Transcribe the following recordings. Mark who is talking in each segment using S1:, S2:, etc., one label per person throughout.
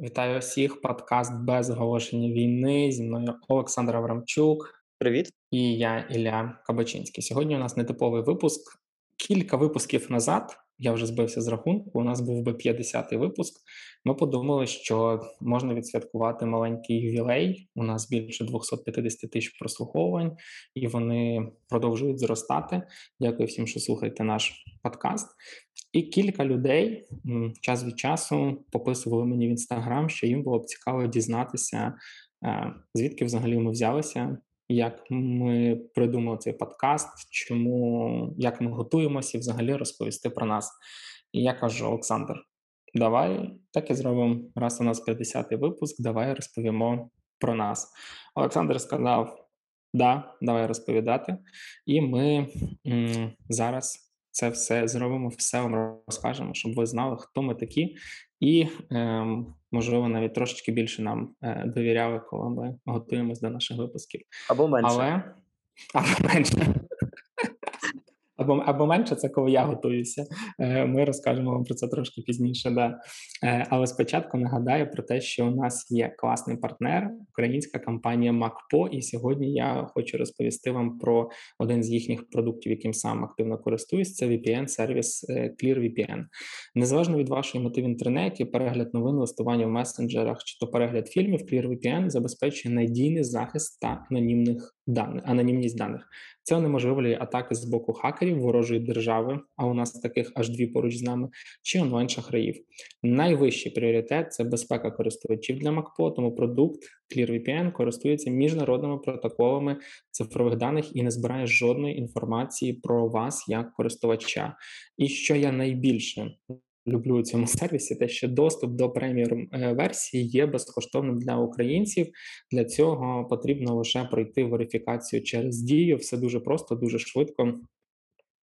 S1: Вітаю всіх. Подкаст без оголошення війни. Зі мною Олександр Аврамчук.
S2: Привіт.
S1: І я Ілля Кабачинський. Сьогодні у нас нетиповий випуск. Кілька випусків назад я вже збився з рахунку. У нас був би 50-й випуск. Ми подумали, що можна відсвяткувати маленький ювілей. У нас більше 250 тисяч прослуховувань, і вони продовжують зростати. Дякую всім, що слухаєте наш подкаст. І кілька людей час від часу пописували мені в інстаграм, що їм було б цікаво дізнатися, е, звідки взагалі ми взялися, як ми придумали цей подкаст, чому як ми готуємося і взагалі розповісти про нас. І я кажу: Олександр, давай так і зробимо. Раз у нас 50-й випуск, давай розповімо про нас. Олександр сказав: Да, давай розповідати. І ми м, зараз це все зробимо, все вам розкажемо, щоб ви знали, хто ми такі, і е, можливо навіть трошечки більше нам е, довіряли, коли ми готуємось до наших випусків.
S2: Або менше.
S1: Але або менше. Або або менше це коли я готуюся. Е, ми розкажемо вам про це трошки пізніше. Да. Е, але спочатку нагадаю про те, що у нас є класний партнер, українська компанія MacPo, і сьогодні я хочу розповісти вам про один з їхніх продуктів, яким сам активно користуюсь. Це VPN-сервіс е, ClearVPN. Незалежно від вашої мети в інтернеті, перегляд новин, листування в месенджерах чи то перегляд фільмів, ClearVPN забезпечує надійний захист та анонімних даних, анонімність даних. Це унеможливлює атаки з боку хакерів ворожої держави, а у нас таких аж дві поруч з нами, чи онлайн-шахраїв. Найвищий пріоритет це безпека користувачів для МакПо, тому продукт ClearVPN користується міжнародними протоколами цифрових даних і не збирає жодної інформації про вас як користувача. І що я найбільше люблю у цьому сервісі, те, що доступ до преміум е, версії є безкоштовним для українців. Для цього потрібно лише пройти верифікацію через дію. Все дуже просто, дуже швидко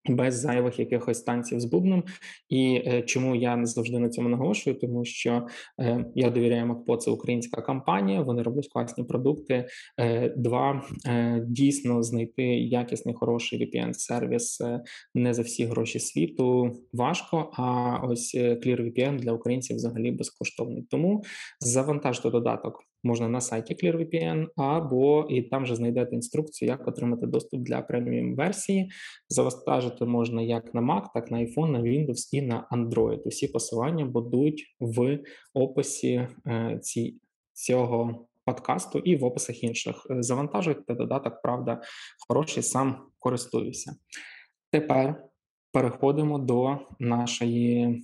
S1: без зайвих якихось танців з бубном. І е, чому я не завжди на цьому наголошую? Тому що е, я довіряю МакПо, це українська компанія, вони роблять класні продукти. Е, Два е, дійсно знайти якісний хороший VPN-сервіс е, не за всі гроші світу важко. А ось е, ClearVPN для українців взагалі безкоштовний. Тому завантажте додаток можна на сайті ClearVPN, або і там же знайдете інструкцію, як отримати доступ для преміум версії. Завантажити можна як на Mac, так на iPhone, на Windows і на Android. Усі посилання будуть в описі е, ці, цього подкасту і в описах інших. Е, завантажуйте додаток, правда, хороший, сам користуюся. Тепер переходимо до нашої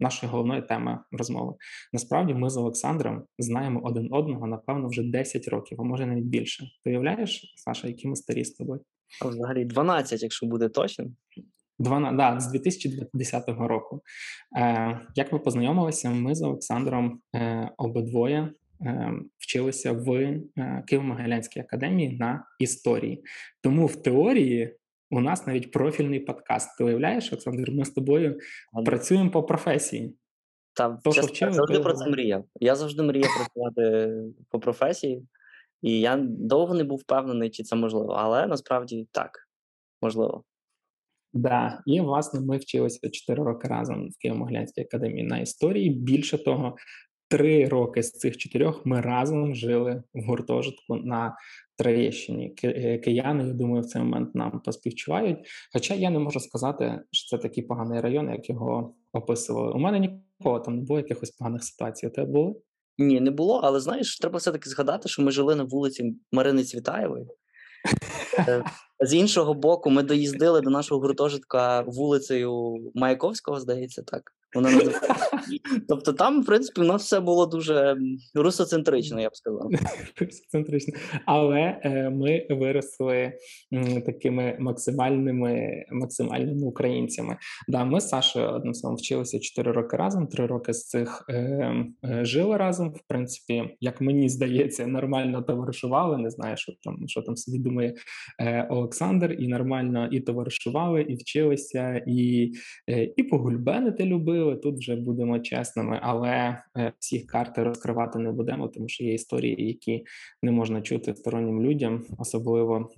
S1: нашої головної теми розмови. Насправді, ми з Олександром знаємо один одного, напевно, вже 10 років, а може навіть більше. Ти уявляєш, Саша, які ми старі з тобою?
S2: А взагалі 12, якщо буде точно.
S1: 12, да, з 2010 року. Е, Як ми познайомилися, ми з Олександром е, обидвоє е, вчилися в е, Києво-Могилянській академії на історії. Тому в теорії у нас навіть профільний подкаст. Ти уявляєш, Олександр? Ми з тобою а, працюємо по професії.
S2: Та То, чесно, вчили, завжди про це мріяв. Я завжди мріяв працювати по професії, і я довго не був впевнений, чи це можливо, але насправді так, можливо.
S1: Да, і власне ми вчилися 4 роки разом в Києво-Могилянській академії на історії. Більше того, три роки з цих чотирьох ми разом жили в гуртожитку на Троєщині. Е, кияни, я думаю, в цей момент нам поспівчувають. Хоча я не можу сказати, що це такий поганий район, як його описували. У мене ніколи там не було якихось поганих ситуацій. У тебе були?
S2: Ні, не було, але знаєш, треба все-таки згадати, що ми жили на вулиці Марини Цвітаєвої. Е, з іншого боку, ми доїздили до нашого гуртожитка вулицею Маяковського, здається, так. Вона Тобто, там, в принципі, у нас все було дуже русоцентрично, я б сказав.
S1: Русоцентрично. Але е, ми виросли м, такими максимальними максимальними українцями. Да, Ми з Сашою одним словом вчилися 4 роки разом, 3 роки з цих е, е, жили разом. В принципі, як мені здається, нормально товаришували. Не знаю, що там що там собі думає е, Олександр, і нормально і товаришували, і вчилися, і, е, і погульбенити любили робили. Тут вже будемо чесними, але е, всіх карти розкривати не будемо, тому що є історії, які не можна чути стороннім людям, особливо.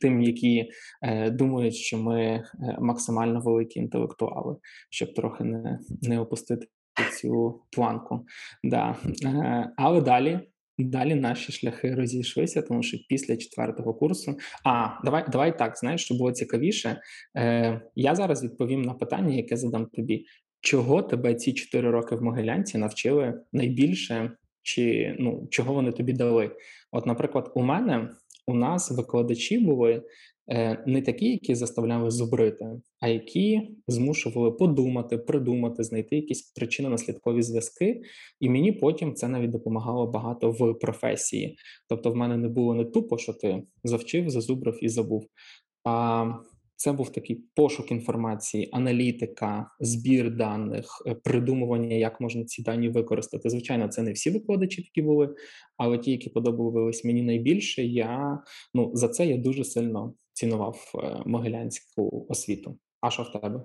S1: Тим, які е, думають, що ми е, максимально великі інтелектуали, щоб трохи не не опустити цю планку. Да. Е, але далі. Далі наші шляхи розійшлися, тому що після четвертого курсу. А давай давай так. Знаєш, що було цікавіше. Е, Я зараз відповім на питання, яке задам тобі. Чого тебе ці чотири роки в Могилянці навчили найбільше, чи ну чого вони тобі дали? От, наприклад, у мене у нас викладачі були не такі, які заставляли зубрити, а які змушували подумати, придумати, знайти якісь причинно-наслідкові зв'язки, і мені потім це навіть допомагало багато в професії. Тобто, в мене не було не тупо, що ти завчив, зазубрив і забув. А це був такий пошук інформації, аналітика, збір даних, е, придумування, як можна ці дані використати. Звичайно, це не всі викладачі такі були, але ті, які подобались мені найбільше, я ну за це я дуже сильно цінував е, могилянську освіту. А що в тебе?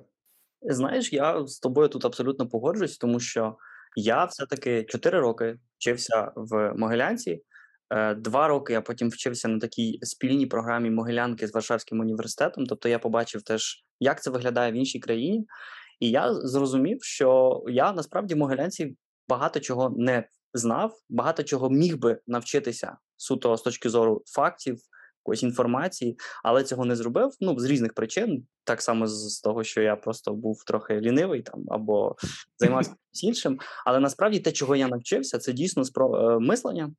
S2: Знаєш, я з тобою тут абсолютно погоджуюсь, тому що я все-таки 4 роки вчився в Могилянці. Е, два роки я потім вчився на такій спільній програмі Могилянки з Варшавським університетом. Тобто я побачив теж, як це виглядає в іншій країні, і я зрозумів, що я насправді в Могилянці багато чого не знав, багато чого міг би навчитися суто з точки зору фактів, якоїсь інформації, але цього не зробив. Ну з різних причин, так само з того, що я просто був трохи лінивий там або займався іншим. Але насправді те, чого я навчився, це дійсно спро е, мислення.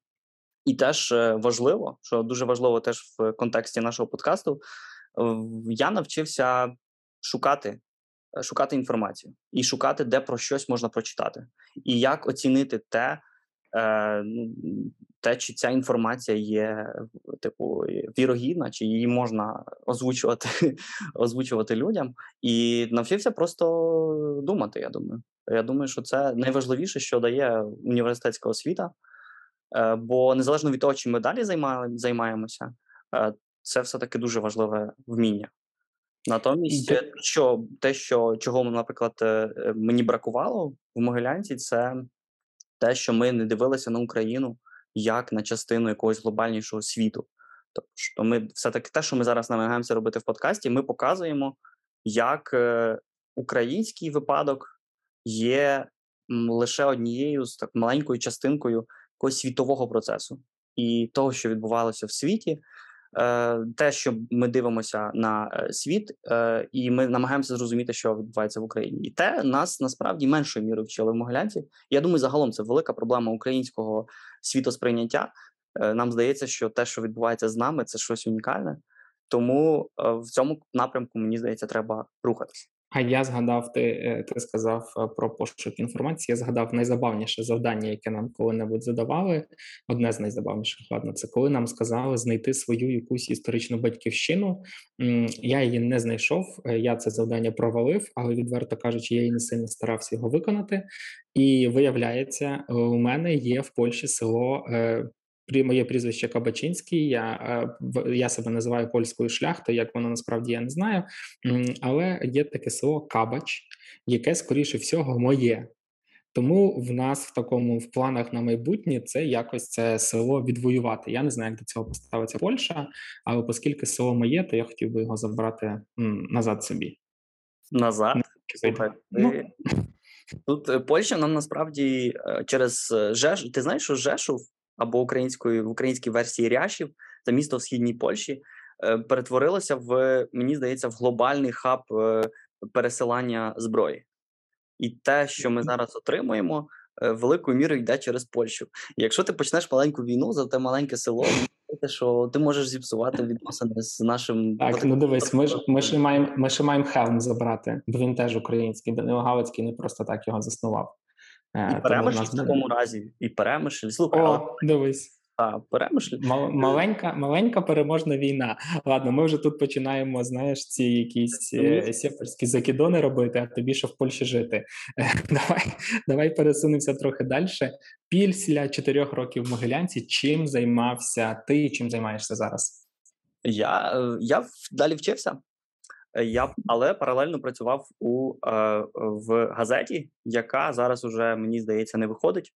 S2: І теж е, важливо, що дуже важливо теж в контексті нашого подкасту. Я навчився шукати е, шукати інформацію і шукати, де про щось можна прочитати, і як оцінити те, ну, те, чи ця інформація є типу вірогідна, чи її можна озвучувати озвучувати людям. І навчився просто думати. Я думаю. Я думаю, що це найважливіше, що дає університетська освіта. Е, бо незалежно від того, чим ми далі займаємося, е, це все таки дуже важливе вміння. Натомість, е, що те, що чого наприклад, мені бракувало в Могилянці, це те, що ми не дивилися на Україну як на частину якогось глобальнішого світу. Тобто, ми все таки те, що ми зараз намагаємося робити в подкасті, ми показуємо, як український випадок є лише однією з так маленькою частинкою якогось світового процесу і того, що відбувалося в світі. Е, те, що ми дивимося на е, світ, е, і ми намагаємося зрозуміти, що відбувається в Україні, і те нас насправді меншою мірою вчили в Могилянці. Я думаю, загалом це велика проблема українського світосприйняття. Нам здається, що те, що відбувається з нами, це щось унікальне. Тому в цьому напрямку мені здається, треба рухатися.
S1: А я згадав, ти е, ти сказав е, про пошук інформації. Я згадав найзабавніше завдання, яке нам коли-небудь задавали. Одне з найзабавніших, ладно, це коли нам сказали знайти свою якусь історичну батьківщину. Я її не знайшов. Е, я це завдання провалив, але відверто кажучи, я її не сильно старався його виконати. І виявляється, у мене є в Польщі село Моє прізвище Кабачинський. Я е, я себе називаю польською шляхтою, як воно насправді я не знаю. Але є таке село Кабач, яке, скоріше всього, моє. Тому в нас в такому в планах на майбутнє це якось це село відвоювати. Я не знаю, як до цього поставиться Польща, але оскільки село моє, то я хотів би його забрати назад собі.
S2: Назад? Слухай, ну. Тут е, Польща нам насправді е, через Жеш. Ти знаєш, що Жешув або українською в українській версії Ряшів, це місто в східній Польщі, е, перетворилося в мені здається в глобальний хаб е, пересилання зброї. І те, що ми зараз отримуємо, е, великою мірою йде через Польщу. І якщо ти почнеш маленьку війну за те маленьке село, що ти можеш зіпсувати відносини з нашим
S1: так. Ну дивись, ми ж ми ж маємо ми ще маємо Хелм забрати, бо він теж український. Данило Галицький не просто так його заснував.
S2: Е, і Перемишль в такому разі, і Перемишль. Слухай,
S1: О, але... дивись.
S2: А, Перемишль.
S1: Маленька маленька переможна війна. Ладно, ми вже тут починаємо, знаєш, ці якісь е, сєперські закидони робити, а тобі що в Польщі жити. Давай давай пересунемося трохи далі. Після чотирьох років в Могилянці. Чим займався ти? Чим займаєшся зараз?
S2: Я е, я далі вчився. Е, я але паралельно працював у е, в газеті, яка зараз уже мені здається не виходить,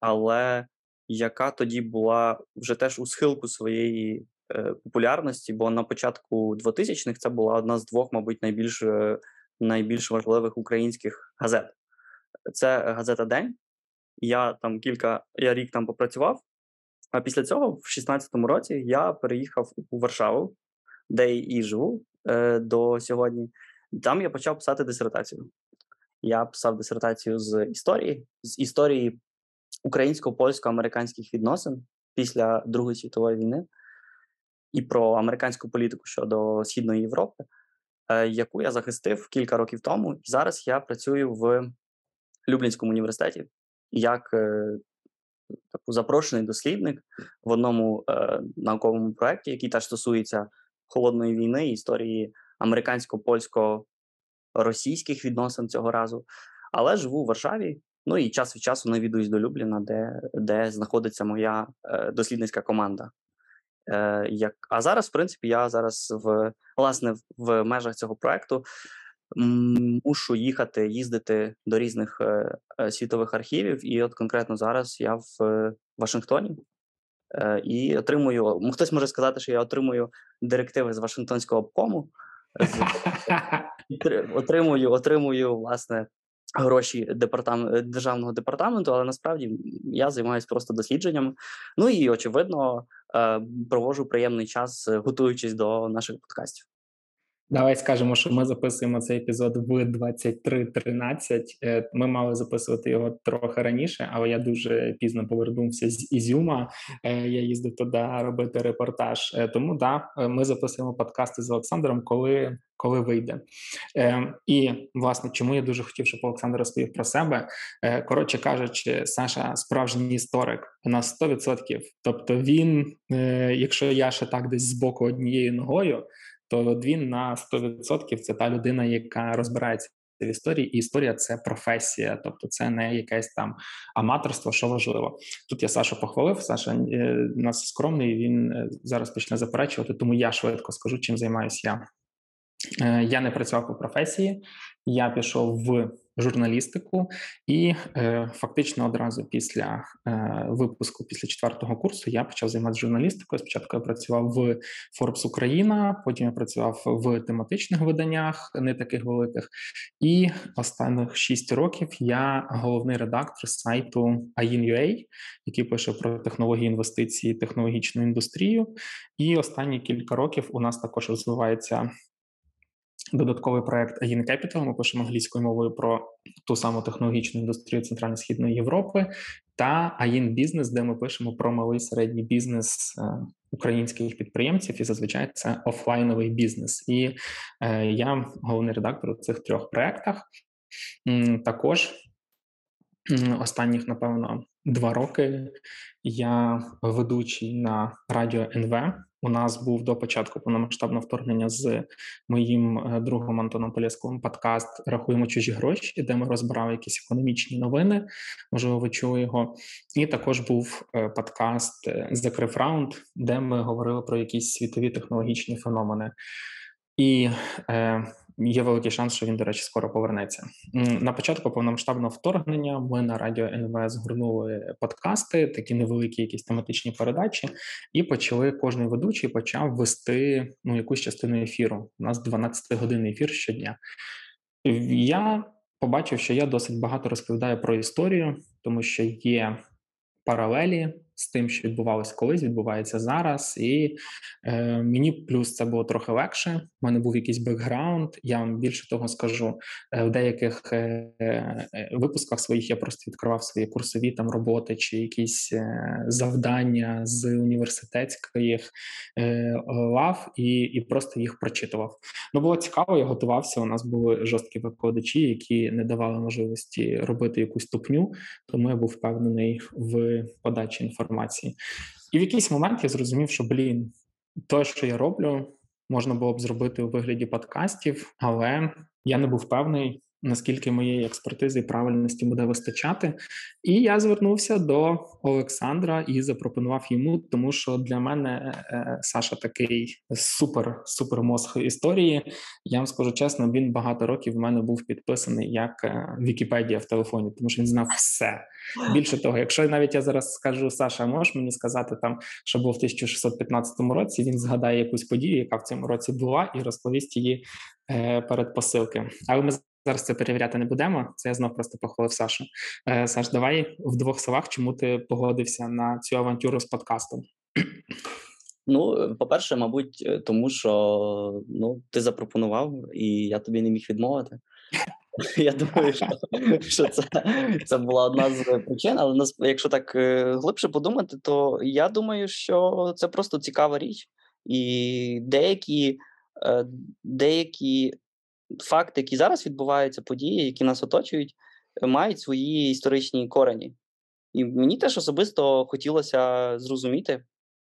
S2: але яка тоді була вже теж у схилку своєї е, популярності, бо на початку 2000-х це була одна з двох, мабуть, найбільш найбільш важливих українських газет. це газета День. Я там кілька я рік там попрацював. А після цього, в 16-му році, я переїхав у Варшаву, де і живу е, до сьогодні. Там я почав писати дисертацію. Я писав дисертацію з історії, з історії українсько-польсько-американських відносин після Другої світової війни і про американську політику щодо Східної Європи, е, яку я захистив кілька років тому. Зараз я працюю в Люблінському університеті як е, запрошений дослідник в одному е, науковому проєкті, який теж стосується холодної війни, історії американсько-польсько-російських відносин цього разу. Але живу в Варшаві. Ну і час від часу навідуюсь до Любліна, де де знаходиться моя е, дослідницька команда. Е, як, А зараз, в принципі, я зараз в власне в межах цього проекту мушу їхати, їздити до різних е, е, світових архівів. І от конкретно зараз я в е, Вашингтоні і отримую. Хтось може сказати, що я отримую директиви з Вашингтонського обкому. Отримую, отримую власне гроші департам... державного департаменту, але насправді я займаюся просто дослідженням. Ну і очевидно е, провожу приємний час, готуючись до наших подкастів.
S1: Давай скажемо, що ми записуємо цей епізод в 23.13. Е, ми мали записувати його трохи раніше, але я дуже пізно повернувся з Ізюма. Е, я їздив туди робити репортаж. Е, тому да, ми записуємо подкасти з Олександром, коли коли вийде. І власне, чому я дуже хотів, щоб Олександр розповів про себе. Коротше кажучи, Саша справжній історик на 100%. Тобто, він, якщо я ще так десь з боку однією ногою то він на 100% це та людина, яка розбирається в історії, і історія це професія, тобто це не якесь там аматорство, що важливо. Тут я Сашу похвалив. Саша е, нас скромний. Він е, зараз почне заперечувати, тому я швидко скажу, чим займаюся я. Е, я не працював по професії, я пішов в журналістику, і е, фактично одразу після е, випуску, після четвертого курсу, я почав займатися журналістикою. Спочатку я працював в Forbes Україна, потім я працював в тематичних виданнях, не таких великих. І останніх шість років я головний редактор сайту AIN.UA, який пише про технології інвестиції, технологічну індустрію. І останні кілька років у нас також розвивається додатковий проект Agin Capital. Ми пишемо англійською мовою про ту саму технологічну індустрію Центрально-Східної Європи та Agin Business, де ми пишемо про малий середній бізнес е, українських підприємців, і зазвичай це офлайновий бізнес. І е, я головний редактор у цих трьох проектах. Також останніх, напевно, два роки я ведучий на радіо НВ. У нас був до початку повномасштабного вторгнення з моїм е, другом Антоном Полєсковим подкаст Рахуємо чужі гроші, де ми розбирали якісь економічні новини. Можливо, ви чули його. І також був е, подкаст е, Закрив раунд, де ми говорили про якісь світові технологічні феномени. І е, є великий шанс, що він, до речі, скоро повернеться. На початку повномасштабного вторгнення ми на радіо НВ згорнули подкасти, такі невеликі, якісь тематичні передачі, і почали кожний ведучий почав вести ну якусь частину ефіру. У нас 12 годинний ефір щодня. Я побачив, що я досить багато розповідаю про історію, тому що є паралелі з тим, що відбувалося колись, відбувається зараз, і е, мені плюс це було трохи легше. У мене був якийсь бекграунд. Я вам більше того скажу е, в деяких е, е, випусках своїх я просто відкривав свої курсові там роботи чи якісь е, завдання з університетських е, лав і і просто їх прочитував. Ну було цікаво, я готувався. У нас були жорсткі викладачі, які не давали можливості робити якусь тупню, тому я був впевнений в подачі інформації інформації. І в якийсь момент я зрозумів, що блін, те, що я роблю, можна було б зробити у вигляді подкастів, але я не був певний, наскільки моєї експертизи і правильності буде вистачати. І я звернувся до Олександра і запропонував йому, тому що для мене е, Саша такий супер супер мозг історії. Я вам скажу чесно, він багато років в мене був підписаний як е, Вікіпедія в телефоні, тому що він знав все. Більше того, якщо навіть я зараз скажу Саша, можеш мені сказати там, що був в 1615 році, він згадає якусь подію, яка в цьому році була, і розповість її е, перед посилки. Але ми зараз це перевіряти не будемо. Це я знов просто похвалив Сашу. Е, Саш, давай в двох словах, чому ти погодився на цю авантюру з подкастом?
S2: Ну, по-перше, мабуть, е, тому що ну, ти запропонував, і я тобі не міг відмовити. Я думаю, що що це це була одна з причин, але якщо так е, глибше подумати, то я думаю, що це просто цікава річ, і деякі е, деякі факти, які зараз відбуваються, події, які нас оточують, мають свої історичні корені. І мені теж особисто хотілося зрозуміти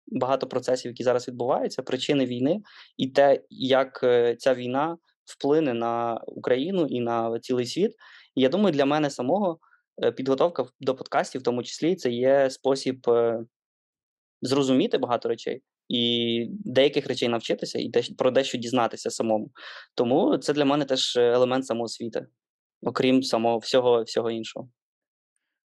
S2: багато процесів, які зараз відбуваються, причини війни, і те, як е, ця війна вплине на Україну і на цілий світ. І я думаю, для мене самого е, підготовка до подкастів, в тому числі, це є спосіб е, зрозуміти багато речей і деяких речей навчитися, і про дещо дізнатися самому. Тому це для мене теж елемент самоосвіти, окрім самого всього, всього іншого.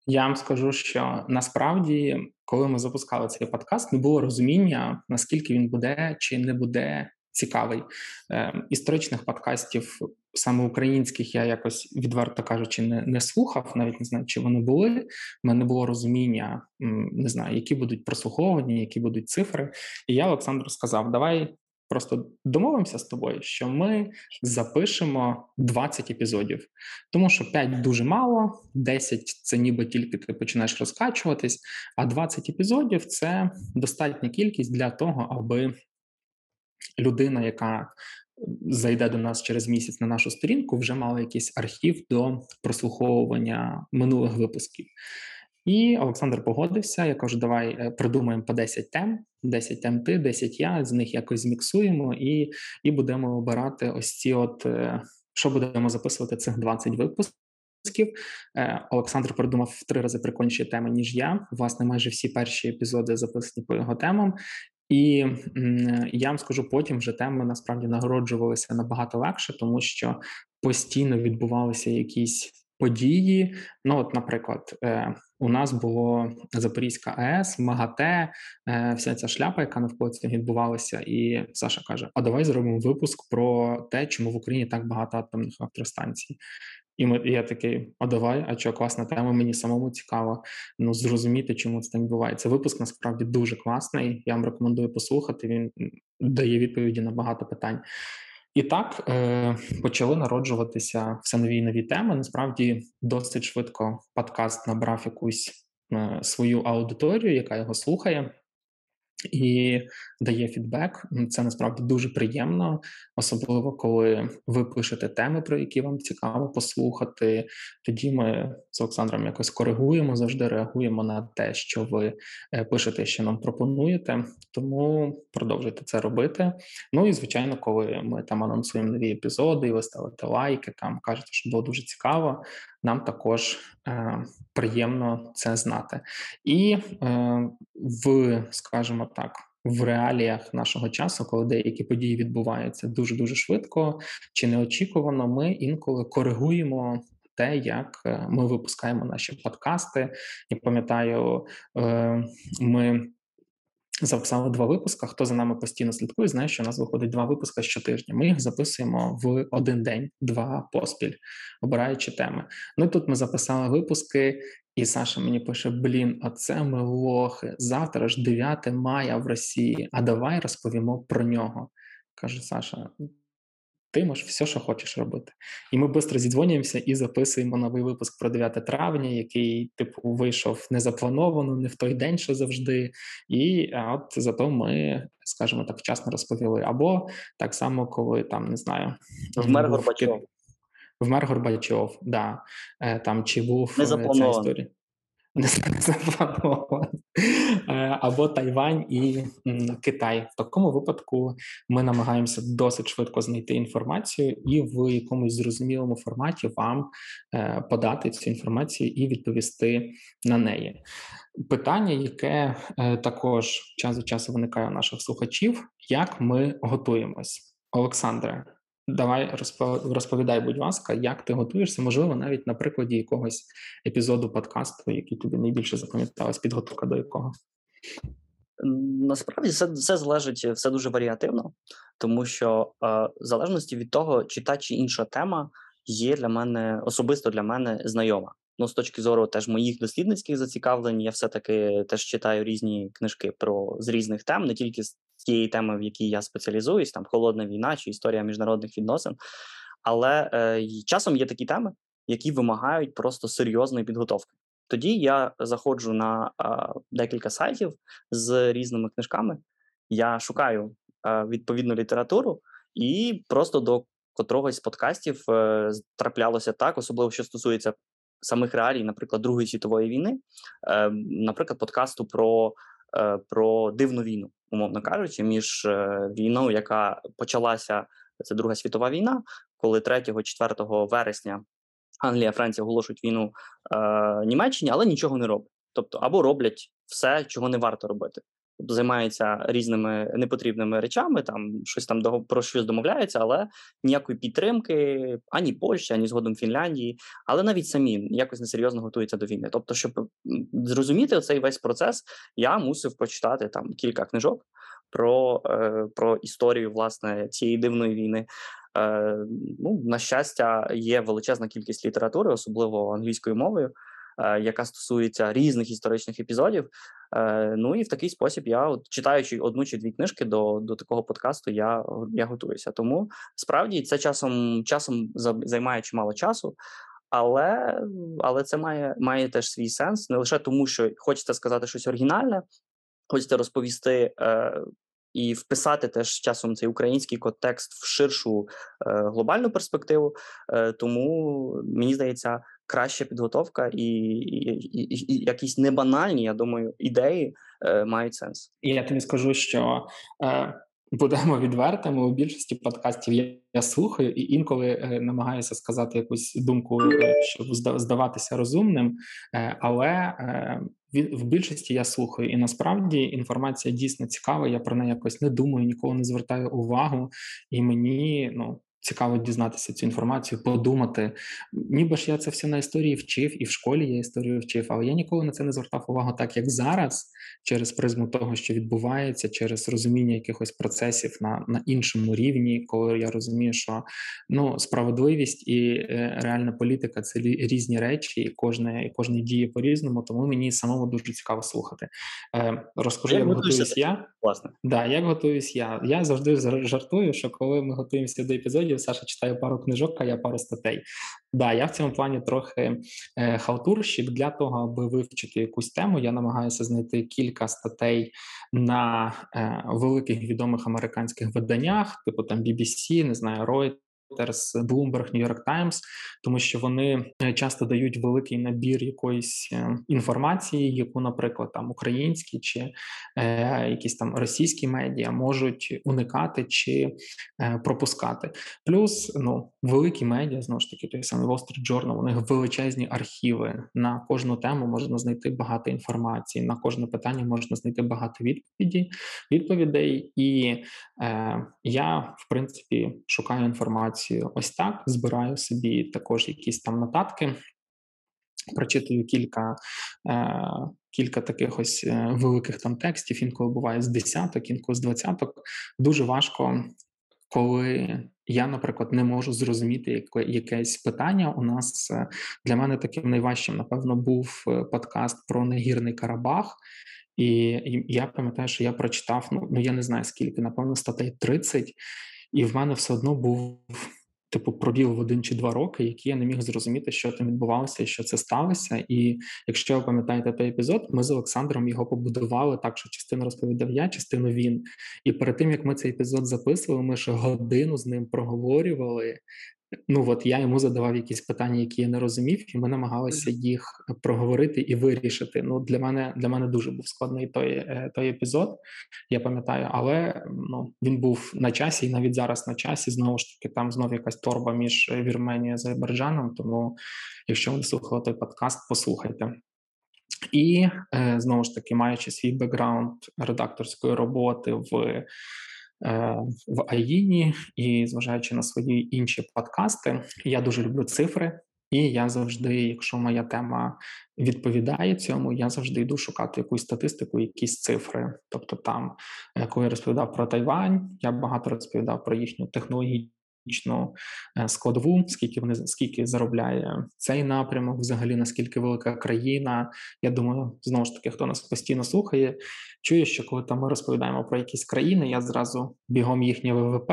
S1: Я вам скажу, що насправді, коли ми запускали цей подкаст, не було розуміння, наскільки він буде чи не буде цікавий. Е, Історичних подкастів, саме українських, я якось відверто кажучи, не не слухав, навіть не знаю, чи вони були. У мене було розуміння, не знаю, які будуть прослуховані, які будуть цифри. І я Олександру сказав: давай Просто домовимося з тобою, що ми запишемо 20 епізодів, тому що 5 дуже мало, 10 це ніби тільки ти починаєш розкачуватись, а 20 епізодів це достатня кількість для того, аби людина, яка зайде до нас через місяць на нашу сторінку, вже мала якийсь архів до прослуховування минулих випусків. І Олександр погодився. Я кажу, давай е, придумаємо по 10 тем, 10 тем ти, 10 я, з них якось зміксуємо і і будемо обирати ось ці, от е, що будемо записувати цих 20 випусків. Е, Олександр придумав в три рази прикольніші теми, ніж я. Власне, майже всі перші епізоди записані по його темам. І я вам скажу, потім вже теми насправді нагороджувалися набагато легше, тому що постійно відбувалися якісь події. Ну, от, наприклад, е, у нас було Запорізька АЕС, МАГАТЕ, е, вся ця шляпа, яка навколо цього відбувалася, і Саша каже: А давай зробимо випуск про те, чому в Україні так багато атомних електростанцій. І ми я такий: а давай, а що класна тема, мені самому цікаво ну зрозуміти, чому це там відбувається. Випуск насправді дуже класний. Я вам рекомендую послухати. Він дає відповіді на багато питань. І так е, почали народжуватися все нові і нові теми. Насправді досить швидко подкаст набрав якусь е, свою аудиторію, яка його слухає і дає фідбек. Це насправді дуже приємно, особливо коли ви пишете теми, про які вам цікаво послухати. Тоді ми з Олександром якось коригуємо, завжди реагуємо на те, що ви е, пишете, що нам пропонуєте. Тому продовжуйте це робити. Ну і звичайно, коли ми там анонсуємо нові епізоди, і ви ставите лайки, там кажете, що було дуже цікаво нам також е, приємно це знати. І е, в, скажімо так, в реаліях нашого часу, коли деякі події відбуваються дуже дуже швидко чи неочікувано, ми інколи коригуємо. Те, як е, ми випускаємо наші подкасти, я пам'ятаю, е, ми записали два випуски. Хто за нами постійно слідкує, знає, що у нас виходить два випуски щотижня. Ми їх записуємо в один день, два поспіль, обираючи теми. Ну тут ми записали випуски, і Саша мені пише: Блін, оце ми лохи. Завтра ж 9 мая в Росії. А давай розповімо про нього. Каже Саша: ти можеш все, що хочеш робити. І ми швидко зідзвонюємося і записуємо новий випуск про 9 травня, який, типу, вийшов не заплановано, не в той день, що завжди. І от зато ми, скажімо так, вчасно розповіли. Або так само, коли там не знаю,
S2: вмер Горбачов.
S1: Вмер Горбачов, да. Е, там чи був
S2: е, ця історія
S1: не заплановано. Е, або Тайвань і Китай. В такому випадку ми намагаємося досить швидко знайти інформацію і в якомусь зрозумілому форматі вам е, подати цю інформацію і відповісти на неї. Питання, яке е, також час від часу виникає у наших слухачів: як ми готуємось, Олександре? Давай розповідай, будь ласка, як ти готуєшся, можливо, навіть на прикладі якогось епізоду подкасту, який тобі найбільше запам'яталась, підготовка до якого.
S2: Насправді все все залежить все дуже варіативно, тому що е, в залежності від того, чи та чи інша тема є для мене особисто для мене знайома. Ну, з точки зору теж моїх дослідницьких зацікавлень, я все-таки теж читаю різні книжки про з різних тем, не тільки з тієї теми, в якій я спеціалізуюсь, там холодна війна чи історія міжнародних відносин. Але е, часом є такі теми, які вимагають просто серйозної підготовки. Тоді я заходжу на е, декілька сайтів з різними книжками, я шукаю е, відповідну літературу, і просто до котрогось з подкастів е, траплялося так, особливо що стосується самих реалій, наприклад, Другої світової війни, е, наприклад, подкасту про е, про дивну війну, умовно кажучи, між е, війною, яка почалася, це Друга світова війна, коли 3-4 вересня Англія, Франція оголошують війну е, Німеччині, але нічого не роблять. Тобто або роблять все, чого не варто робити займається різними непотрібними речами, там щось там про щось домовляється, але ніякої підтримки ані Польщі, ані згодом Фінляндії, але навіть самі якось несерйозно готуються до війни. Тобто, щоб зрозуміти цей весь процес, я мусив почитати там кілька книжок про, е, про історію власне цієї дивної війни. Е, ну, на щастя, є величезна кількість літератури, особливо англійською мовою, яка стосується різних історичних епізодів. Е, ну і в такий спосіб я, от читаючи одну чи дві книжки до до такого подкасту, я я готуюся. Тому справді це часом часом займає чимало часу, але але це має має теж свій сенс, не лише тому, що хочеться сказати щось оригінальне, хочеться розповісти. Е, і вписати теж часом цей український контекст в ширшу е, глобальну перспективу. Е, Тому мені здається, краща підготовка і, і, і, і якісь небанальні, я думаю, ідеї е, мають сенс.
S1: І я тобі скажу, що е, будемо відвертими у більшості подкастів. Я, я слухаю і інколи е, намагаюся сказати якусь думку, е, щоб здаватися розумним, е, але е, в більшості я слухаю, і насправді інформація дійсно цікава. Я про неї якось не думаю, ніколи не звертаю увагу, і мені ну Цікаво дізнатися цю інформацію, подумати. Ніби ж я це все на історії вчив, і в школі я історію вчив, але я ніколи на це не звертав увагу так, як зараз, через призму того, що відбувається, через розуміння якихось процесів на на іншому рівні, коли я розумію, що ну справедливість і е, реальна політика це різні речі, і кожне і кожне діє по різному. Тому мені самому дуже цікаво слухати. Е, Розкажу, як готуюсь я.
S2: Власне,
S1: да, як готуюсь я. Я завжди жартую, що коли ми готуємося до епізодів. Саша читає пару книжок, а я пару статей. Да, я в цьому плані трохи е, халтурщик. Для того, аби вивчити якусь тему, я намагаюся знайти кілька статей на е, великих відомих американських виданнях, типу там BBC, не знаю, Reuters, Bloomberg, New York Times, тому що вони е, часто дають великий набір якоїсь е, інформації, яку, наприклад, там українські чи е, якісь там російські медіа можуть уникати чи е, пропускати. Плюс ну великі медіа знову ж таки той самий Wall Street Journal, у них величезні архіви на кожну тему можна знайти багато інформації. На кожне питання можна знайти багато відповідей, відповідей, і е, я в принципі шукаю інформацію інформацію ось так, збираю собі також якісь там нотатки, прочитую кілька е, кілька таких ось е, великих там текстів, інколи буває з десяток, інколи з двадцяток. Дуже важко. Коли я, наприклад, не можу зрозуміти якесь питання, у нас е, для мене таким найважчим, напевно, був е, подкаст про негірний Карабах, і, я пам'ятаю, що я прочитав ну ну я не знаю скільки, напевно, статей 30, і в мене все одно був типу пробіл в один чи два роки, які я не міг зрозуміти, що там відбувалося і що це сталося. І якщо ви пам'ятаєте той епізод, ми з Олександром його побудували так, що частину розповідав я, частину він. І перед тим як ми цей епізод записували, ми ще годину з ним проговорювали, Ну от я йому задавав якісь питання, які я не розумів, і ми намагалися їх проговорити і вирішити. Ну для мене для мене дуже був складний той е, той епізод. Я пам'ятаю, але ну він був на часі, і навіть зараз на часі знову ж таки там знову якась торба між Вірменією і Азербайджаном. Тому, якщо ви не слухали той подкаст, послухайте. І е, знову ж таки, маючи свій бекграунд редакторської роботи в Е, в Аїні і зважаючи на свої інші подкасти, я дуже люблю цифри. І я завжди, якщо моя тема відповідає цьому, я завжди йду шукати якусь статистику, якісь цифри. Тобто, там, е, коли я розповідав про Тайвань, я багато розповідав про їхню е, складову, скільки вони скільки заробляє цей напрямок, взагалі наскільки велика країна. Я думаю, знову ж таки, хто нас постійно слухає, чує, що коли там ми розповідаємо про якісь країни, я зразу бігом їхнє ВВП.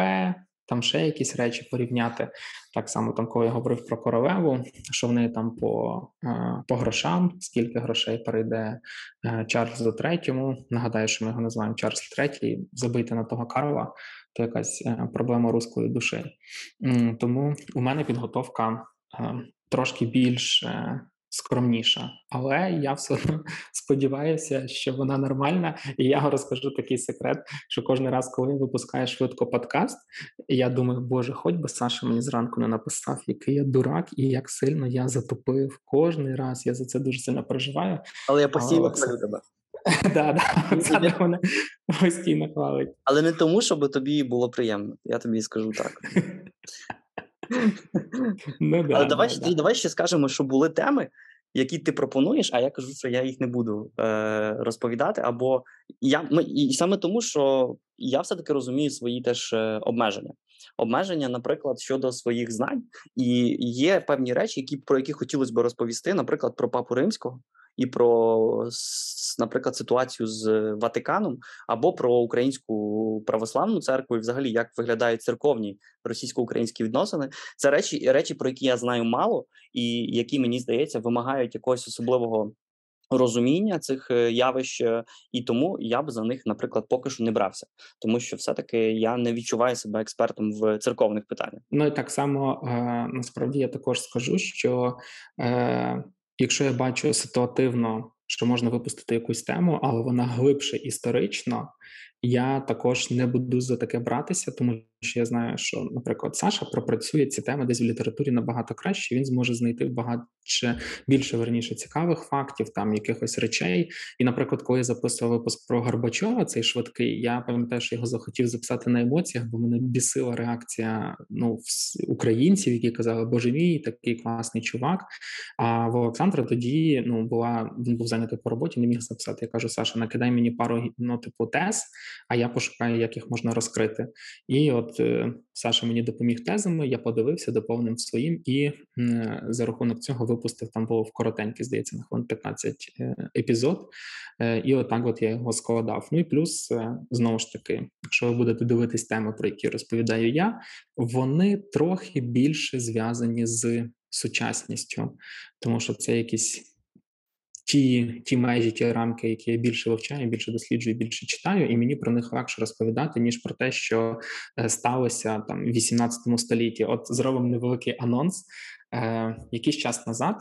S1: Там ще якісь речі порівняти. Так само, там, коли я говорив про королеву, що в неї там по е, по грошам, скільки грошей перейде е, Чарльзу Третьому. Нагадаю, що ми його називаємо Чарльз Третій, забити на того Карла, то якась е, проблема руської душі. Тому у мене підготовка трошки більш скромніша, але я все одно сподіваюся, що вона нормальна. І я розкажу такий секрет, що кожен раз, коли я випускаю швидко подкаст, я думаю, боже, хоч би Саша мені зранку не написав, який я дурак, і як сильно я затопив кожний раз. Я за це дуже сильно переживаю.
S2: Але я постійно хвалю тебе.
S1: Да, Олександр мене постійно хвалить.
S2: Але не тому, щоб тобі було приємно. Я тобі скажу так. Ну, да, Але давай да. давай ще скажемо, що були теми, які ти пропонуєш, а я кажу, що я їх не буду е, розповідати. Або я ми, і саме тому, що я все-таки розумію свої теж е, обмеження. Обмеження, наприклад, щодо своїх знань, і є певні речі, які про які хотілося б розповісти, наприклад, про папу римського і про, наприклад, ситуацію з Ватиканом або про українську православну церкву, і взагалі як виглядають церковні російсько-українські відносини. Це речі, речі, про які я знаю мало, і які мені здається вимагають якогось особливого. Розуміння цих е, явищ, е, і тому я б за них, наприклад, поки що не брався, тому що все-таки я не відчуваю себе експертом в церковних питаннях.
S1: Ну і так само е, насправді я також скажу, що Якщо я бачу ситуативно, що можна випустити якусь тему, але вона глибше історично, я також не буду за таке братися, тому що я знаю, що, наприклад, Саша пропрацює ці теми десь в літературі набагато краще. Він зможе знайти багато більше верніше цікавих фактів, там якихось речей. І, наприклад, коли я записував випуск про Горбачова, цей швидкий, я пам'ятаю, що його захотів записати на емоціях, бо мене бісила реакція ну, українців, які казали, Боже мій, такий класний чувак. А в Олександра тоді ну була він був зайнятий по роботі, не міг записати. Я кажу, Саша, накидай мені пару ну, типу тез, а я пошукаю, як їх можна розкрити. І от е, Саша мені допоміг тезами, я подивився, доповнив своїм, і за рахунок цього випустив там було в коротенький, здається, на хвилин 15 е, епізод. Е, і отак от я його складав. Ну і плюс, знову ж таки, якщо ви будете дивитись теми, про які розповідаю я, вони трохи більше зв'язані з сучасністю, тому що це якісь ті ті межі, ті рамки, які я більше вивчаю, більше досліджую, більше читаю, і мені про них легше розповідати ніж про те, що е, сталося там в 18 столітті. От зробимо невеликий анонс. Е, Якийсь час назад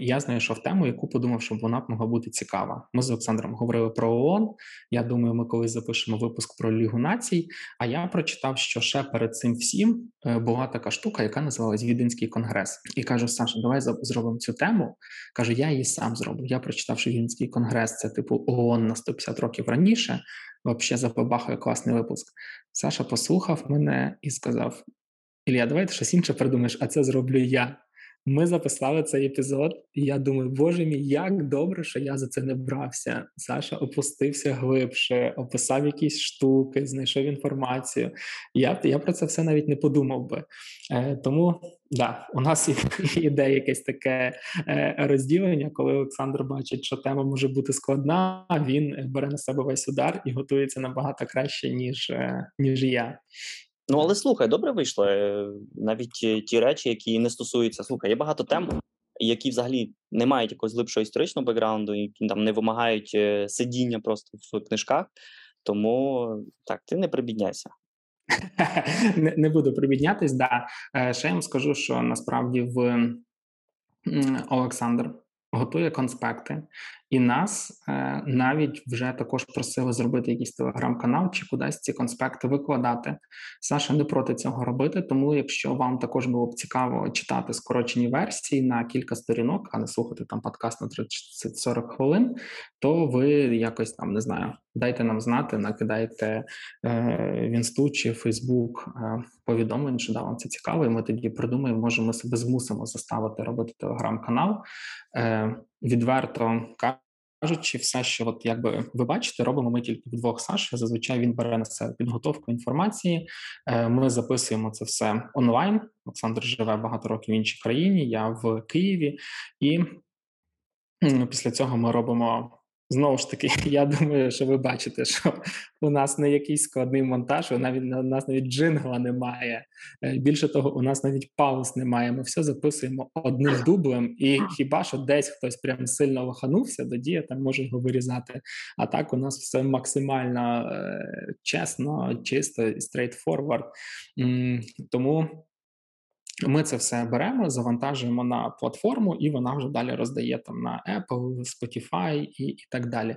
S1: я знайшов тему, яку подумав, що вона б могла бути цікава. Ми з Олександром говорили про ООН. Я думаю, ми колись запишемо випуск про Лігу націй. А я прочитав, що ще перед цим всім е, була така штука, яка називалась Віденський конгрес. І кажу, Саша, давай зробимо цю тему. Кажу, я її сам зроблю. Я прочитав, що Віденський конгрес це типу ООН на 150 років раніше. Взагалі забабахує класний випуск. Саша послухав мене і сказав: Ілля, давай ти щось інше придумаєш, а це зроблю я. Ми записали цей епізод, і я думаю, боже мій, як добре, що я за це не брався. Саша опустився глибше, описав якісь штуки, знайшов інформацію. Я я про це все навіть не подумав би. Е, Тому да, у нас іде якесь таке е, розділення, коли Олександр бачить, що тема може бути складна, він бере на себе весь удар і готується набагато краще, ніж, е, ніж я.
S2: Ну, але слухай, добре вийшло. Е, навіть ті речі, які не стосуються. Слухай, є багато тем, які взагалі не мають якогось глибшого історичного бекграунду, які там не вимагають е, сидіння просто в книжках. Тому так, ти не прибідняйся.
S1: Не не буду прибіднятись, да. Е, ще я вам скажу, що насправді в Олександр готує конспекти, і нас е, навіть вже також просили зробити якийсь телеграм-канал чи кудись ці конспекти викладати. Саша не проти цього робити. Тому, якщо вам також було б цікаво читати скорочені версії на кілька сторінок, а не слухати там подкаст на 30-40 хвилин, то ви якось там не знаю, дайте нам знати, накидайте е, в інсту чи Фейсбук е, повідомлень, що да, вам це цікаво, і ми тоді придумаємо, може, ми себе змусимо заставити робити телеграм-канал. Е, Відверто кажучи, все, що от якби ви бачите, робимо ми тільки вдвох Саші. Зазвичай він бере на себе підготовку інформації. Е, ми записуємо це все онлайн. Олександр живе багато років в іншій країні. Я в Києві, і після цього ми робимо Знову ж таки, я думаю, що ви бачите, що у нас не якийсь складний монтаж, у навіть у нас навіть джингла немає. Е, більше того, у нас навіть пауз немає. Ми все записуємо одним дублем, і хіба що десь хтось прям сильно лоханувся, тоді я там можу його вирізати. А так у нас все максимально е, чесно, чисто і straightforward. Тому ми це все беремо, завантажуємо на платформу, і вона вже далі роздає там на Apple, Spotify і і так далі.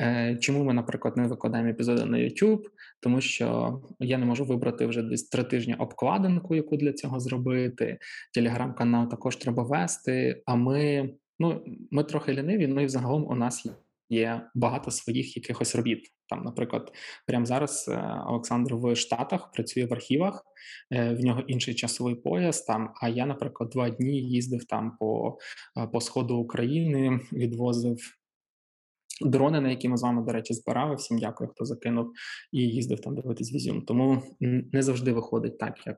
S1: Е, Чому ми, наприклад, не викладаємо епізоди на YouTube? Тому що я не можу вибрати вже десь три тижні обкладинку, яку для цього зробити. Телеграм-канал також треба вести. А ми ну ми трохи ліниві, ну і взагалом у нас є багато своїх якихось робіт. Там, наприклад, прямо зараз е, Олександр в Штатах працює в архівах, е, в нього інший часовий пояс. Там, а я, наприклад, два дні їздив там по, е, по сходу України, відвозив. Дрони, на які ми з вами, до речі, збирали. Всім дякую, хто закинув і їздив там дивитись візюм. Тому не завжди виходить так, як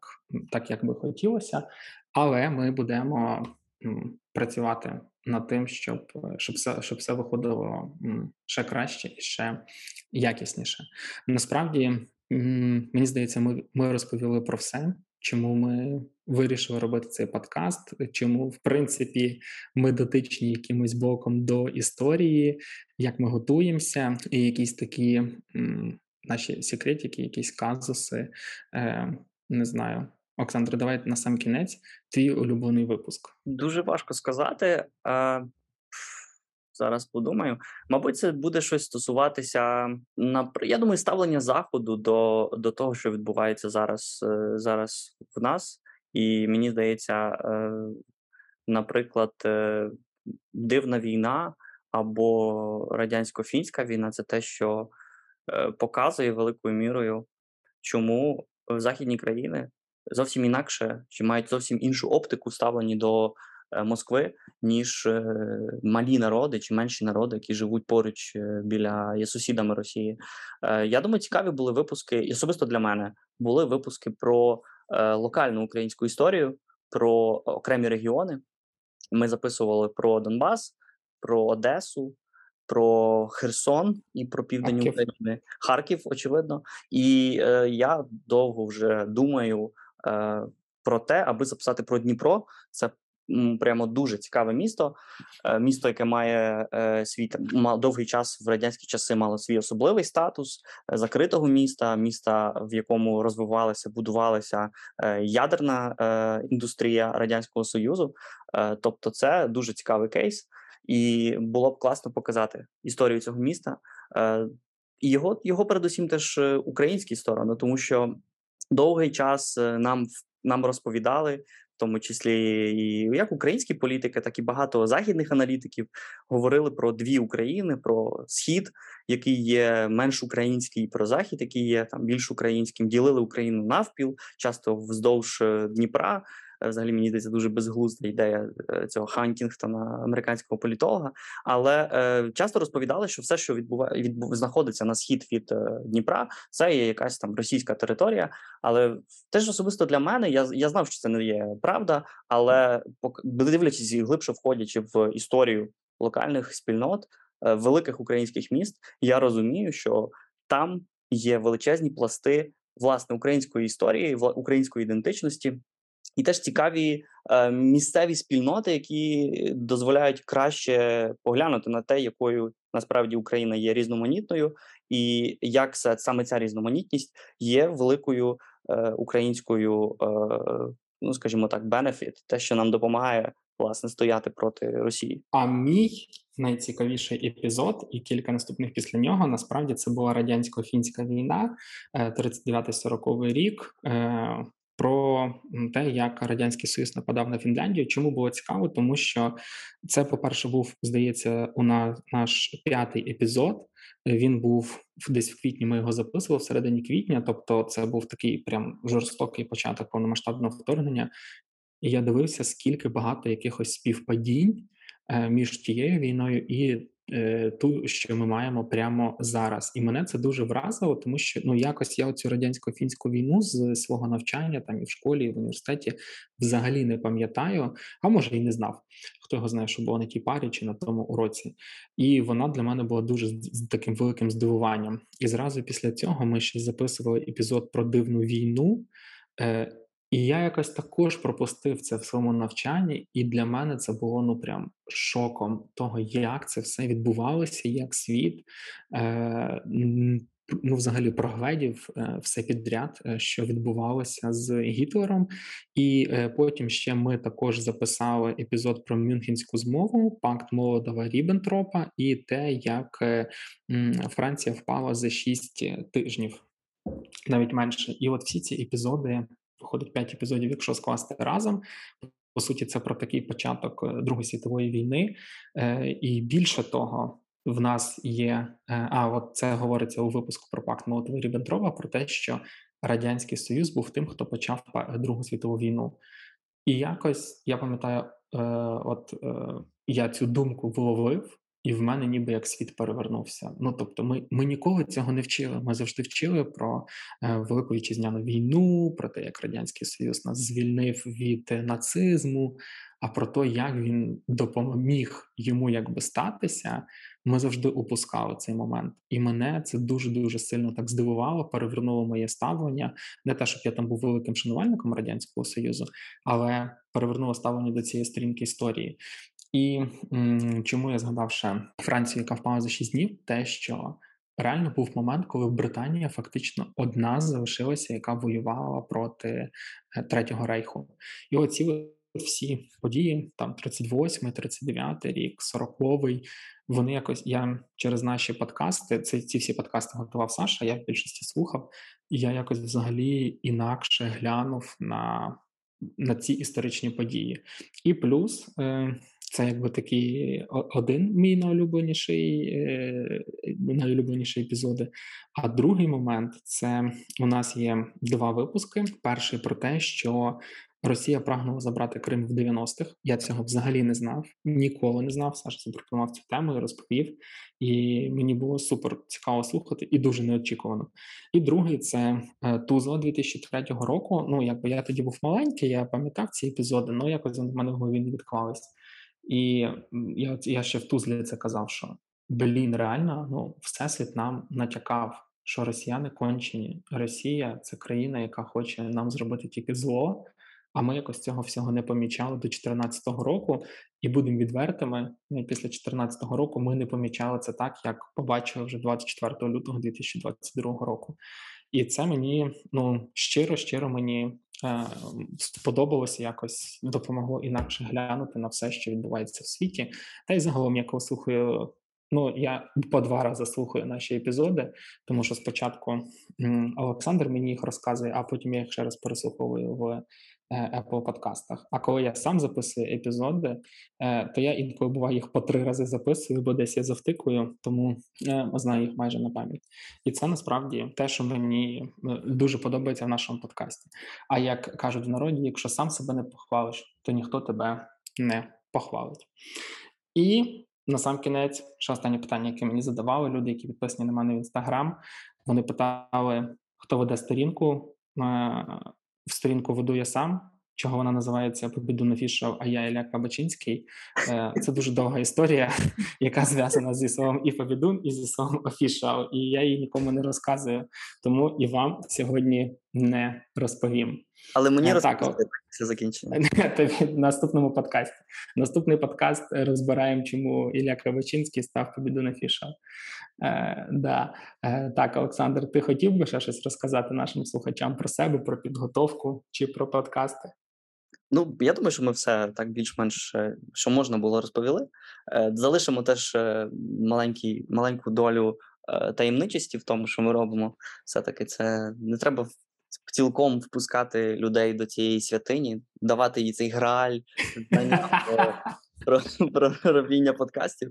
S1: так, як би хотілося, але ми будемо працювати над тим, щоб щоб все щоб все виходило ще краще і ще якісніше. Насправді, мені здається, ми, ми розповіли про все. Чому ми вирішили робити цей подкаст? Чому, в принципі, ми дотичні якимось боком до історії, як ми готуємося, і якісь такі наші секретики, якісь казуси, е, не знаю, Олександр, давай на сам кінець твій улюблений випуск.
S2: Дуже важко сказати. А, Зараз подумаю. Мабуть, це буде щось стосуватися на я думаю, ставлення заходу до до того, що відбувається зараз е, зараз в нас, і мені здається, е, наприклад, е, дивна війна або радянсько-фінська війна це те, що показує великою мірою, чому західні країни зовсім інакше, чи мають зовсім іншу оптику ставлені до е, Москви, ніж е, малі народи чи менші народи, які живуть поруч е, біля є сусідами Росії. Я думаю, цікаві були випуски, і особисто для мене були випуски про локальну українську історію, про окремі регіони. Ми записували про Донбас, про Одесу. Про Херсон і про південь. України, Харків, очевидно, і е, я довго вже думаю про те, аби записати про Дніпро. Це прямо дуже цікаве місто. Е, місто, яке має е, свій довгий час в радянські часи мало свій особливий статус закритого міста, міста, в якому розвивалася, будувалася ядерна індустрія радянського союзу. Тобто, це дуже цікавий кейс, і було б класно показати історію цього міста. І його його передусім теж українські сторони, тому що довгий час е, нам нам розповідали, в тому числі і як українські політики, так і багато західних аналітиків говорили про дві України: про схід, який є менш український, і про захід, який є там більш українським. Ділили Україну навпіл, часто вздовж е, Дніпра. Е, взагалі мені здається дуже безглузда ідея е, цього Хантінгтона, американського політолога. Але е, часто розповідали, що все, що відбуває, відбув, знаходиться на схід від е, Дніпра, це є якась там російська територія. Але теж особисто для мене я я знав, що це не є правда, але дивлячись і глибше входячи в історію локальних спільнот е, великих українських міст, я розумію, що там є величезні пласти власне української історії, української ідентичності. І теж цікаві е, місцеві спільноти, які дозволяють краще поглянути на те, якою насправді Україна є різноманітною, і як саме ця різноманітність є великою е, українською, е, ну скажімо так, бенефіт, те, що нам допомагає власне стояти проти Росії.
S1: А мій найцікавіший епізод, і кілька наступних після нього насправді це була радянсько-фінська війна, 39-40 е, рік. Про те, як радянський союз нападав на Фінляндію. Чому було цікаво? Тому що це, по-перше, був здається, у нас наш п'ятий епізод. Він був десь в квітні. Ми його записували в середині квітня. Тобто, це був такий прям жорстокий початок повномасштабного вторгнення. І я дивився, скільки багато якихось співпадінь е, між тією війною і ту, що ми маємо прямо зараз. І мене це дуже вразило, тому що ну якось я цю радянсько-фінську війну з свого навчання там і в школі, і в університеті взагалі не пам'ятаю, а може і не знав. Хто його знає, що було на тій парі чи на тому уроці. І вона для мене була дуже з таким великим здивуванням. І зразу після цього ми ще записували епізод про дивну війну. Е, і я якось також пропустив це в своєму навчанні, і для мене це було ну прям шоком того, як це все відбувалося, як світ е, ну, взагалі прогледів е, все підряд, е, що відбувалося з Гітлером. І е, потім ще ми також записали епізод про Мюнхенську змову, пакт молодого Ріббентропа і те, як е, Франція впала за шість тижнів, навіть менше. І от всі ці епізоди виходить п'ять епізодів, якщо скласти разом. По суті, це про такий початок е, Другої світової війни, е, і більше того, в нас є. Е, а от це говориться у випуску про пакт молотова ріббентропа про те, що радянський союз був тим, хто почав Другу світову війну. І якось я пам'ятаю, от я цю думку вловив, і в мене ніби як світ перевернувся. Ну тобто, ми ми ніколи цього не вчили. Ми завжди вчили про е, велику вітчизняну війну, про те, як радянський союз нас звільнив від нацизму. А про те, як він допоміг йому якби статися, ми завжди упускали цей момент. І мене це дуже дуже сильно так здивувало, перевернуло моє ставлення. Не те, щоб я там був великим шанувальником радянського союзу, але перевернуло ставлення до цієї сторінки історії. І м, чому я згадав ще Францію, яка впала за 6 днів, те, що реально був момент, коли Британія фактично одна залишилася, яка воювала проти е, Третього рейху. І оці всі події, там 38, 39 рік, 40-й, вони якось я через наші подкасти, це ці всі подкасти готував Саша. Я в більшості слухав, і я якось взагалі інакше глянув на на ці історичні події. І плюс е, це якби такий один мій найулюбленіший, е, найулюбленіші епізоди. А другий момент це у нас є два випуски. Перший про те, що Росія прагнула забрати Крим в 90-х. Я цього взагалі не знав, ніколи не знав. Саша запропонував цю тему і розповів. І мені було супер цікаво слухати і дуже неочікувано. І другий це е, Тузла 2003 року. Ну якби я тоді був маленький, я пам'ятав ці епізоди, але якось вони в мене в голові не відклались. І я я ще в Тузлі це казав, що блін, реально, ну всесвіт нам натякав, що росіяни кончені. Росія це країна, яка хоче нам зробити тільки зло. А ми якось цього всього не помічали до 2014 року, і будемо відвертими. Ну, після 2014 року ми не помічали це так, як побачили вже 24 лютого 2022 року. І це мені ну щиро, щиро мені сподобалося якось допомогло інакше глянути на все, що відбувається в світі. Та й загалом, я коли слухаю. Ну, я по два рази слухаю наші епізоди, тому що спочатку Олександр мені їх розказує, а потім я їх ще раз переслуховую в Е, Apple подкастах. А коли я сам записую епізоди, е, то я інколи буває їх по три рази записую, бо десь я завтикую, тому е, знаю їх майже на пам'ять. І це насправді те, що мені дуже подобається в нашому подкасті. А як кажуть в народі, якщо сам себе не похвалиш, то ніхто тебе не похвалить. І на сам кінець, ще останнє питання, яке мені задавали люди, які підписані на мене в інстаграм, вони питали, хто веде сторінку в сторінку веду я сам. Чого вона називається Побіду Фішов, а я Ілля Кабачинський. Е, це дуже довга історія, яка зв'язана зі словом і Побідун, і зі словом офішал. І я її нікому не розказую, тому і вам сьогодні не розповім.
S2: Але мені е, розповісти після закінчення.
S1: В наступному подкасті. Наступний подкаст розбираємо, чому Ілля Кравачинський став побіду фіша. Е, да. Е, Так, Олександр, ти хотів би ще щось розказати нашим слухачам про себе, про підготовку чи про подкасти?
S2: Ну, я думаю, що ми все так більш-менш е, що можна було розповіли. Е, залишимо теж маленький, маленьку долю таємничості в тому, що ми робимо. Все-таки це не треба цілком впускати людей до цієї святині, давати їй цей знання про, про робіння подкастів.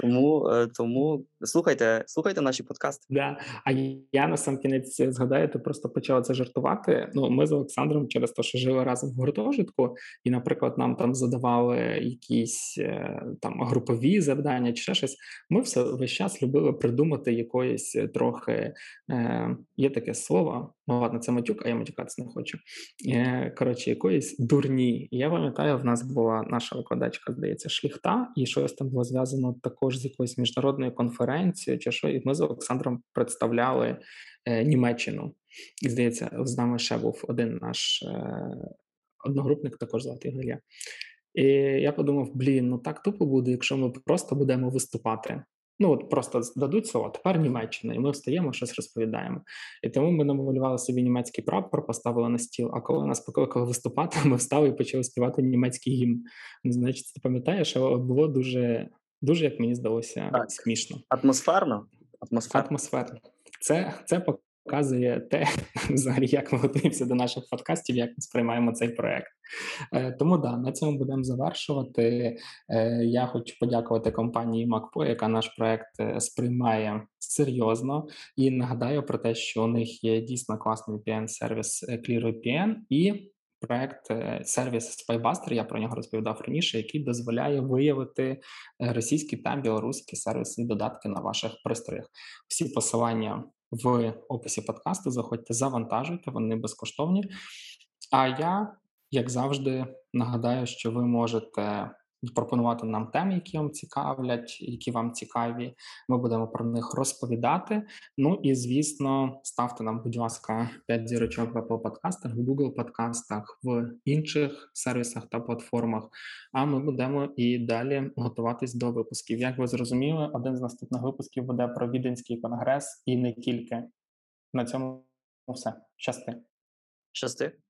S2: Тому, е, тому слухайте, слухайте наші подкасти.
S1: Да. А я на сам кінець згадаю, ти просто почала це жартувати. Ну, ми з Олександром через те, що жили разом в гуртожитку, і, наприклад, нам там задавали якісь е, там групові завдання чи ще щось. Ми все весь час любили придумати якоїсь трохи е, є таке слово. Ну ладно, це матюк, а я матюкатися не хочу. Е, коротше, якоїсь дурні. Я пам'ятаю, в нас була наша викладачка, здається, шліхта, і щось там було зв'язано також з якоюсь міжнародною конференцією, чи що, і ми з Олександром представляли е, Німеччину. І здається, з нами ще був один наш е, одногрупник, також звати Ігоря. І я подумав: блін, ну так тупо буде, якщо ми просто будемо виступати. Ну от просто дадуть слово, тепер Німеччина, і ми встаємо, щось розповідаємо. І тому ми намалювали собі німецький прапор, поставили на стіл. А коли нас покликали виступати, ми встали і почали співати німецький гімн. Значить, ти пам'ятаєш, але було дуже, дуже, як мені здалося,
S2: Так.
S1: смішно.
S2: Атмосферно. Атмосферно.
S1: Атмосферно. Це, це показує те, взагалі, як ми готуємося до наших подкастів, як ми сприймаємо цей проект. Е, Тому да, на цьому будемо завершувати. Е, Я хочу подякувати компанії MacPo, яка наш проект е, сприймає серйозно. І нагадаю про те, що у них є дійсно класний VPN-сервіс е, ClearVPN і проект сервіс Spybuster, я про нього розповідав раніше, який дозволяє виявити російські та білоруські сервіси і додатки на ваших пристроях. Всі посилання в описі подкасту. Заходьте, завантажуйте, вони безкоштовні. А я, як завжди, нагадаю, що ви можете пропонувати нам теми, які вам цікавлять, які вам цікаві. Ми будемо про них розповідати. Ну і звісно, ставте нам, будь ласка, 5 зірочок в Apple подкастах, в Google подкастах, в інших сервісах та платформах. А ми будемо і далі готуватись до випусків. Як ви зрозуміли, один з наступних випусків буде про Віденський конгрес і не тільки. На цьому все. Щасти.
S2: Щасти.